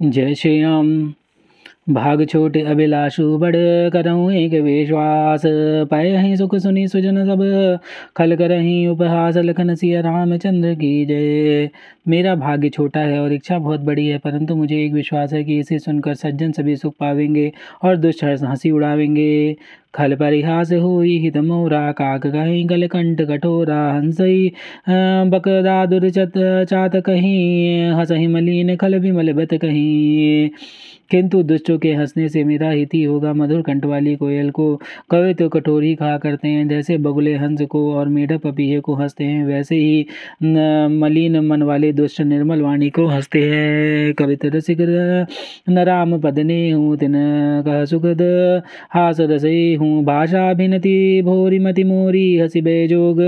जय श्री राम भाग छोटे अभिलाषु बड़ करऊँ एक विश्वास। पाए सुख सुनी सुजन सब। खल करही उपहास लखन सिया रामचंद्र की जय। मेरा भाग्य छोटा है और इच्छा बहुत बड़ी है, परंतु मुझे एक विश्वास है कि इसे सुनकर सज्जन सभी सुख पावेंगे और दुष्ट हँसी उड़ावेंगे। खल परिहास हुई हित मोरा, काक कहीं गल कंठ कठोरा, हंसई बकदा दुर्चत चात कहीं हसही मलिन खल विमल बत कहीं। किंतु दुष्टों के हंसने से मेरा हित ही होगा, मधुर कंठ वाली कोयल को कवे तो कटोरी खा करते हैं, जैसे बगुले हंस को और मेढक पपीहे को हँसते हैं, वैसे ही मलिन मन वाले दुष्ट निर्मल वाणी को हँसते हैं। कवित रसिक न राम पदने हूँ तिन कह सुखद, हास रसई हूँ। भाषा भिनति भोरी मति मोरी हसी बेजोग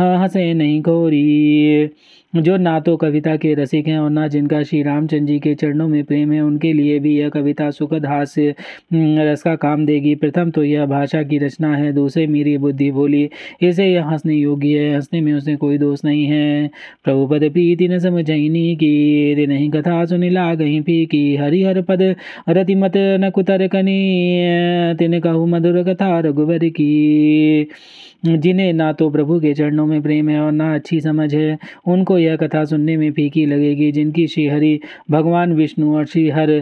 हंसे नहीं खोरी। जो ना तो कविता के रसिक हैं और ना जिनका श्री रामचंद्र जी के चरणों में प्रेम है, उनके लिए भी यह कविता सुखद हास्य रस का काम देगी। प्रथम तो यह भाषा की रचना है, दूसरे मेरी बुद्धि बोली। इसे यह हंसने योग्य है, हंसने में उसने कोई दोष नहीं है। प्रभु पद प्रीति न समझनी की नहीं कथा सुनी ला गही पी की। हरिहर पद रतिमत न कुतर कनी, तिन कहू मधुर कथा रघुवर की। जिन्हें ना तो प्रभु के चरणों में प्रेम है और ना अच्छी समझ है, उनको यह कथा सुनने में फीकी लगेगी, जिनकी श्री हरि भगवान विष्णु और श्री हर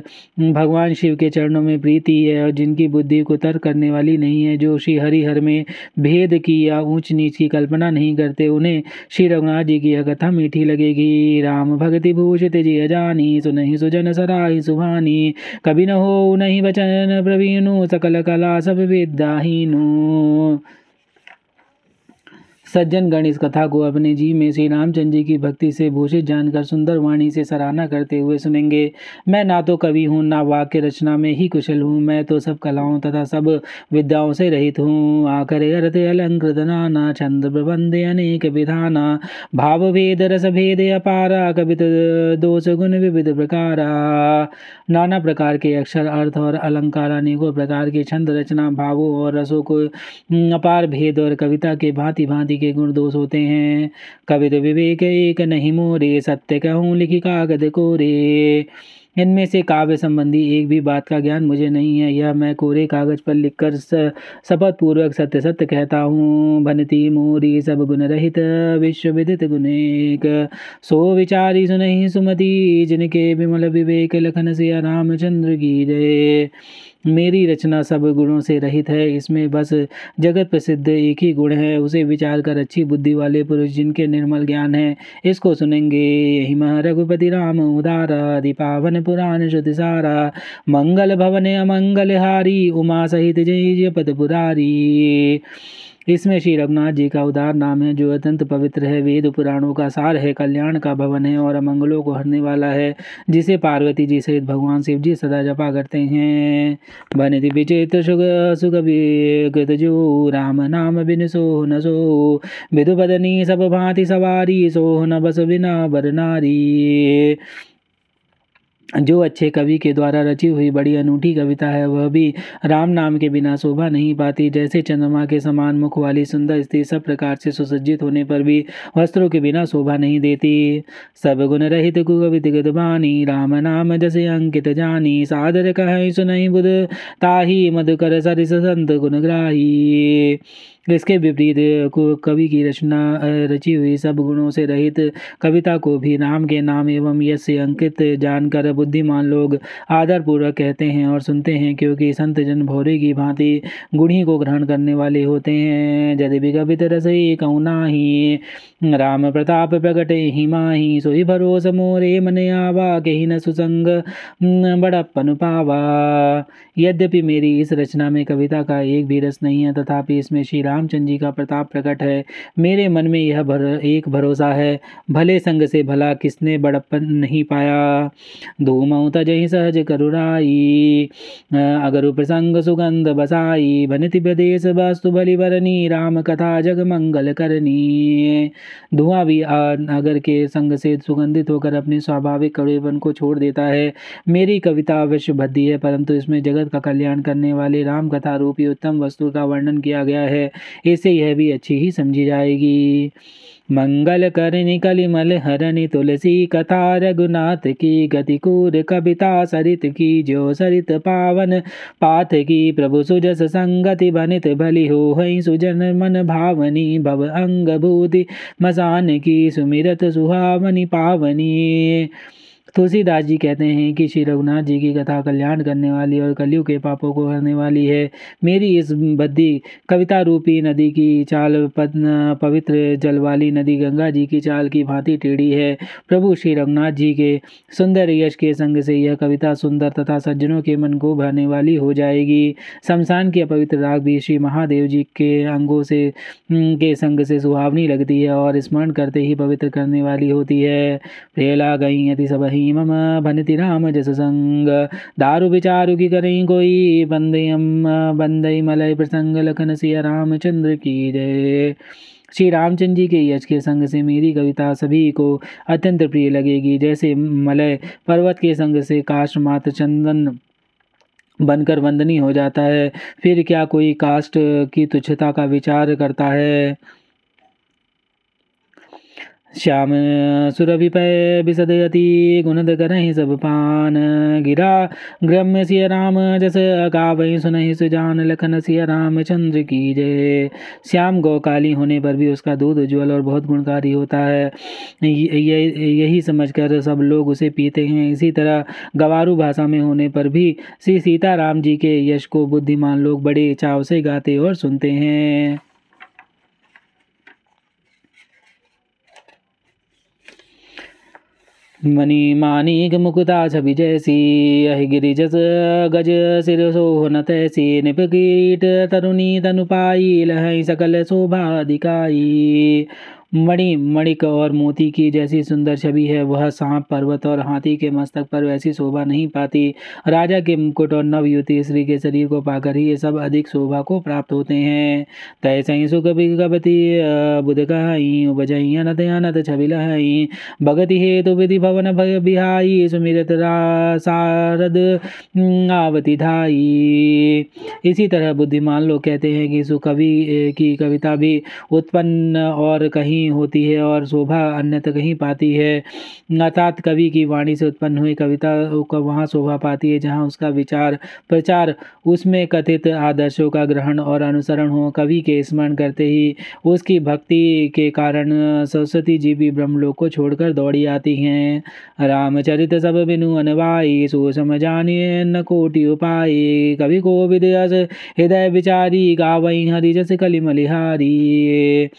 भगवान शिव के चरणों में प्रीति है और जिनकी बुद्धि को तर्क करने वाली नहीं है, जो श्री हरि हर में भेद की या ऊंच नीच की कल्पना नहीं करते, उन्हें श्री रघुनाथ जी की यह कथा मीठी लगेगी। राम भक्ति भूषित जी अजानी, सुनहि सुजन सराही सुभानी, कभी न हो नहीं बचन प्रवीणु, सकल कला सब विद्याहीनु। सज्जन गण इस कथा को अपने जी में श्री रामचंद्र जी की भक्ति से भूषित जानकर सुंदर वाणी से सराहना करते हुए सुनेंगे। मैं ना तो कवि हूँ, ना वाक्य रचना में ही कुशल हूँ, मैं तो सब कलाओं तथा सब विद्याओं से रहित हूँ। आकर अर्थ अलंकृत नाना, छंद प्रबंध अनेक विधाना, भाव भेद, रस भेद अपारा, कवित दोष गुण विविध प्रकारा। नाना प्रकार के अक्षर, अर्थ और अलंकार, अनेकों प्रकार के छंद रचना, भावों और रसों को अपार भेद और कविता के भांति भांति के गुण दोष होते हैं। कवित विवेक एक नहीं मोरे, सत्य कहूँ लिखी कागज़ कोरे इनमें से काव्य संबंधी एक भी बात का ज्ञान मुझे नहीं है। यह मैं कोरे कागज़ पर लिखकर शपथ पूर्वक सत्य सत्य कहता हूँ। भनती मोरी सब गुण रहित, विश्व विदित गुणेक सो विचारी सुनही सुमति, जिनके विमल विवेक लखन से रामचंद्र की जय। मेरी रचना सब गुणों से रहित है। इसमें बस जगत प्रसिद्ध एक ही गुण है। उसे विचार कर अच्छी बुद्धि वाले पुरुष जिनके निर्मल ज्ञान है, इसको सुनेंगे यही मह रघुपति राम। उदारा दीपावन पुराण शुद्ध सारा। मंगल भवन अमंगल हारी। उमा सहित जय पद पुरारी। इसमें श्री रघुनाथ जी का उदार नाम है, जो अत्यंत पवित्र है। वेद पुराणों का सार है, कल्याण का भवन है और अमंगलों को हरने वाला है, जिसे पार्वती जी सहित भगवान शिव जी सदा जपा करते हैं। बन चेत सुख सुख जो राम नाम बिन सो न सो। विधु बदनी सब भांति सवारी सो न बस बिना बर नारी। जो अच्छे कवि के द्वारा रची हुई बड़ी अनूठी कविता है, वह भी राम नाम के बिना शोभा नहीं पाती। जैसे चंद्रमा के समान मुख वाली सुंदर स्त्री सब प्रकार से सुसज्जित होने पर भी वस्त्रों के बिना शोभा नहीं देती। सब गुण रहित कुकवित गदबानी राम नाम जैसे अंकित जानी। सादर कह सुनई बुध, ताही मधुकर सरिस संत गुणग्राही इसके विपरीत कवि की रचना रची हुई सब गुणों से रहित कविता को भी राम के नाम एवं यश से अंकित जानकर बुद्धिमान लोग आदरपूर्वक कहते हैं और सुनते हैं क्योंकि संत जन भौरे की भांति गुणी को ग्रहण करने वाले होते हैं। यदि विगपित रसई कौना ही राम प्रताप प्रकट ही माही, सोई भरोस मोरे मन आवा, कही न सुसंग बड़प्पन पावा। यद्यपि मेरी इस रचना में कविता का एक भी रस नहीं है, तथापि इसमें श्री रामचंद्र जी का प्रताप प्रकट है। मेरे मन में यह भर, एक भरोसा है भले संग से भला किसने बड़प्पन नहीं पाया। धूमऊ तजही सहज करुराई अगर प्रसंग सुगंध बसाई। भनिति प्रदेश वस्तु बलि बरनी राम कथा जग मंगल करनी। धुआँ भी अगर के संग से सुगंधित होकर अपने स्वाभाविक कड़ेपन को छोड़ देता है। मेरी कविता अवश्य भद्दी है परंतु इसमें जगत का कल्याण करने वाले राम कथा रूपी उत्तम वस्तु का वर्णन किया गया है। इससे यह भी अच्छी ही समझी जाएगी। मंगल करनि कलिमल हरनि तुलसी कथा रघुनाथ की गति कूर कविता सरित की जो सरित पावन पाथ की प्रभु सुजस संगति बनित भली हो हई सुजन मन भावनी भव अंग भूति मसान की सुमिरत सुहावनी पावनी। तुलसीदास जी कहते हैं कि श्री रघुनाथ जी की कथा कल्याण करने वाली और कलयुग के पापों को हरने वाली है। मेरी इस बद्दी कविता रूपी नदी की चाल पवित्र जल वाली नदी गंगा जी की चाल की भांति टेढ़ी है। प्रभु श्री रघुनाथ जी के सुंदर यश के संग से यह कविता सुंदर तथा सज्जनों के मन को भरने वाली हो जाएगी। शमशान की अपवित्र राग भी श्री महादेव जी के अंगों से के संग से सुहावनी लगती है और स्मरण करते ही पवित्र करने वाली होती है। प्रेला गई यदि सब ही मम भनति राम जस संग दारु विचारु की करें कोई? बंदयम बंदई मलय प्रसंग लखन सिया रामचंद्र की जय। श्री रामचंद्र जी के यश के संग से मेरी कविता सभी को अत्यंत प्रिय लगेगी। जैसे मलय पर्वत के संग से काश मात्र चंदन बनकर वंदनी हो जाता है, फिर क्या कोई कास्ट की तुच्छता का विचार करता है? श्याम सुरभिपय गुणद करहि सब पान गिरा। ग्रम्य सिय राम जस गावई सुनहि सुजान लखन सिय राम चंद्र की जय। श्याम गौ काली होने पर भी उसका दूध उज्ज्वल और बहुत गुणकारी होता है। यही समझकर सब लोग उसे पीते हैं। इसी तरह गवारू भाषा में होने पर भी श्री सीताराम जी के यश को बुद्धिमान लोग बड़े चाव से गाते और सुनते हैं। मणि मानिक मुकुता छवि जैसी अहि गिरिजस गज सिर सोहन तैसी निप कीट तरुणी तनुपाई लहई सकल शोभा दिकाई मणि मणिक और मोती की जैसी सुंदर छवि है, वह सांप पर्वत और हाथी के मस्तक पर वैसी शोभा नहीं पाती। राजा के मुकुट और नवयुति स्त्री के शरीर को पाकर ही ये सब अधिक शोभा को प्राप्त होते हैं। तय सही कबती बुध कहाई, उपजई अनत अनत छवि लहाई। भगति हेतु विधि भवन बिहाई, सुमिरत सारद आवती धाई। इसी तरह बुद्धिमान लोग कहते हैं कि सुकवि की कविता भी उत्पन्न और कहीं कहीं होती है और शोभा अन्यत्र कहीं पाती है। अर्थात कवि की वाणी से उत्पन्न हुई कविता को वहाँ शोभा पाती है, जहाँ उसका विचार, प्रचार, उसमें कथित आदर्शों का ग्रहण और अनुसरण हो। कवि के स्मरण करते ही उसकी भक्ति के कारण सरस्वती जी भी ब्रह्मलोक को छोड़कर दौड़ी आती हैं। रामचरित सब बिनु अनवाई, सो समझानिए न कोटि उपाय कवि को विदयस, हृदय विचारी, गावई हरि जस कली मलिहारी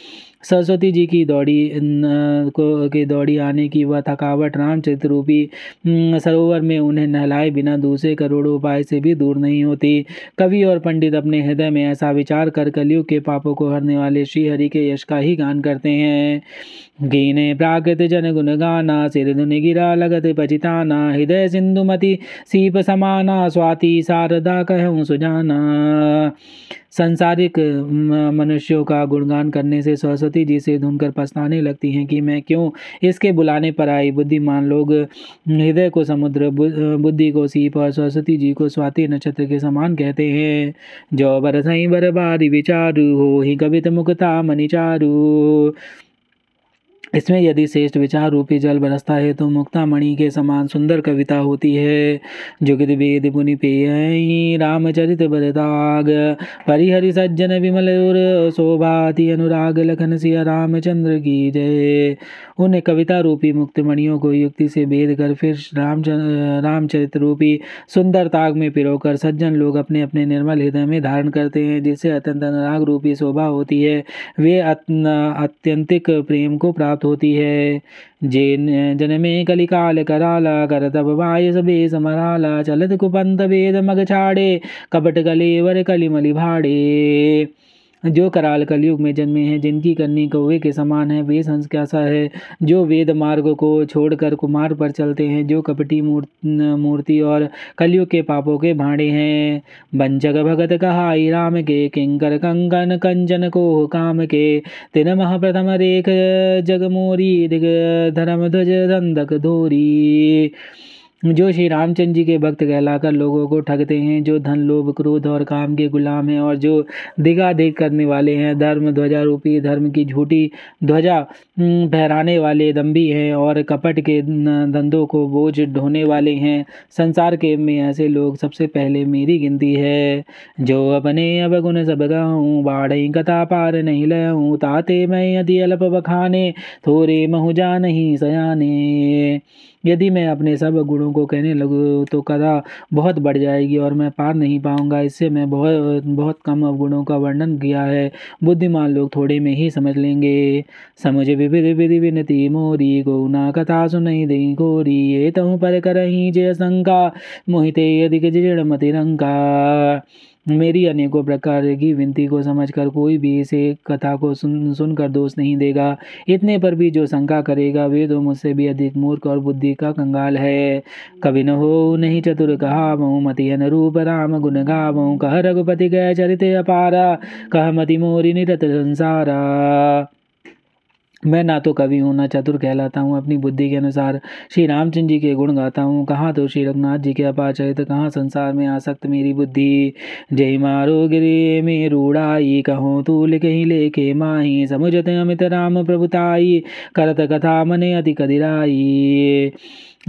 सरस्वती जी की दौड़ी को, के दौड़ी आने की वह थकावट रामचरित्र रूपी सरोवर में उन्हें नहलाए बिना दूसरे करोड़ों उपाय से भी दूर नहीं होती। कवि और पंडित अपने हृदय में ऐसा विचार कर कलयुग के पापों को हरने वाले श्री हरि के यश का ही गान करते हैं। गीने प्राकृत जन गुण गाना, सिर धुनि गिरा लगत पचिताना, हृदय सिंधुमति सीप समाना, स्वाति शारदा कहूँ सुजाना। संसारिक मनुष्यों का गुणगान करने से सरस्वती जी से धुनकर पछताने लगती हैं कि मैं क्यों इसके बुलाने पर आई। बुद्धिमान लोग हृदय को समुद्र बुद्धि को सीप और सरस्वती जी को स्वाति नक्षत्र के समान कहते हैं। जो बर सही बर बारी विचारू, हो ही कवित मुक्ता मणिचारू। इसमें यदि श्रेष्ठ विचार रूपी जल बरसता है तो मुक्ता मणि के समान सुंदर कविता होती है। जुगित वेद पुनि पेय रामचरित बरदाग परिहरि सज्जन विमल शोभाति अनुराग, लखन सिया रामचंद्र की जय। उन कविता रूपी मुक्त मणियों को युक्ति से भेद कर फिर राम रामचरित रूपी सुंदर ताग में पिरोकर सज्जन लोग अपने अपने निर्मल हृदय में धारण करते हैं, जिससे अत्यंत अनुराग रूपी शोभा होती है। वे अत्यंतिक प्रेम को प्राप्त होती है। जेन, जन में कलिकाल कराला, कर तब वाय सबे समराला। चलत कुपंत वेद मग छाड़े, कपट कलेवर कलिमलि भाड़े। जो कराल कलयुग में जन्मे हैं, जिनकी करनी कौवे के समान है, वे संस कैसा है? जो वेद मार्ग को छोड़कर कुमार पर चलते हैं, जो कपटी मूर्ति और कलयुग के पापों के भाड़े हैं। बंजग भगत कहाई राम के, किंकर कंगन कंजन को काम के। तिन महाप्रथम रेख जगमोरी, दिग धर्म ध्वज दंदक धोरी। जो श्री रामचंद्र जी के भक्त कहलाकर लोगों को ठगते हैं, जो धन, लोभ, क्रोध और काम के गुलाम हैं और जो दिगा देख करने वाले हैं, धर्म, ध्वजा रूपी, धर्म की झूठी ध्वजा फहराने वाले दम्भी हैं और कपट के धंधों को बोझ ढोने वाले हैं। संसार के में ऐसे लोग सबसे पहले मेरी गिनती है। जो अपने अवगुण सब गाऊँ, बाढ़ कथा पार नहीं लूँ ताते मैं अति अल्प बखाने, थोरे महु जा नहीं सयाने। यदि मैं अपने सब गुणों को कहने लगूँ तो कदा बहुत बढ़ जाएगी और मैं पार नहीं पाऊँगा। इससे मैं बहुत बहुत कम अवगुणों का वर्णन किया है। बुद्धिमान लोग थोड़े में ही समझ लेंगे। समझ विविध विधि विनती मोरी को ना कथा सुनई दई गोरी ये तहु पर करही जय शंका मोहिते अधिक जड़ मति रंका मेरी अनेकों प्रकार की विनती को समझकर कोई भी इसे कथा को सुन, सुनकर दोष नहीं देगा। इतने पर भी जो शंका करेगा, वे तो मुझसे भी अधिक मूर्ख और बुद्धि का कंगाल है। कवि न हो नहीं चतुर कहा मति अनुरूप राम गुण गा बहु कह रघुपति गय चरित अपारा, कह मति मोरी निरत संसारा। मैं ना तो कवि हूँ, ना चतुर कहलाता हूँ, अपनी बुद्धि के अनुसार श्री रामचंद्र जी के गुण गाता हूँ। कहाँ तो श्री रघुनाथ जी के अपार चरित कहाँ संसार में आसक्त मेरी बुद्धि। जय मारो गिरे में रूढ़ाई कहो तू लिख ही लेके माही। समुझत अमित राम प्रभुताई करत कथा मने अति कदिराई।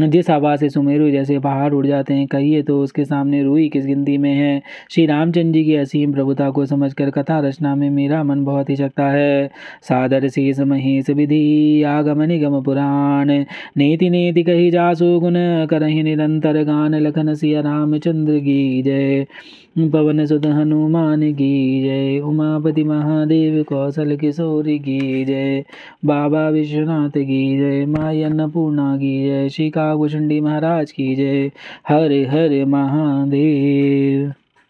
जिस हवा से सुमेरु जैसे पहाड़ उड़ जाते हैं, कहिए तो उसके सामने रूई किस गिनती में है? श्री रामचंद्र जी की असीम प्रभुता को समझकर कथा रचना में मेरा मन बहुत ही सकता है। सादर शीस विधि आगम निगम पुराण नेति नेति कही जासु गुण, करही निरंतर गान लखन सिया रामचंद्र की जय। पवन सुत हनुमान की जय। उमापति महादेव कौशल किशोरी की जय। बाबा विश्वनाथ की जय। माई अन्नपूर्णा की जय। श्री काकुचंडी महाराज की जय। हरे हरे महादेव।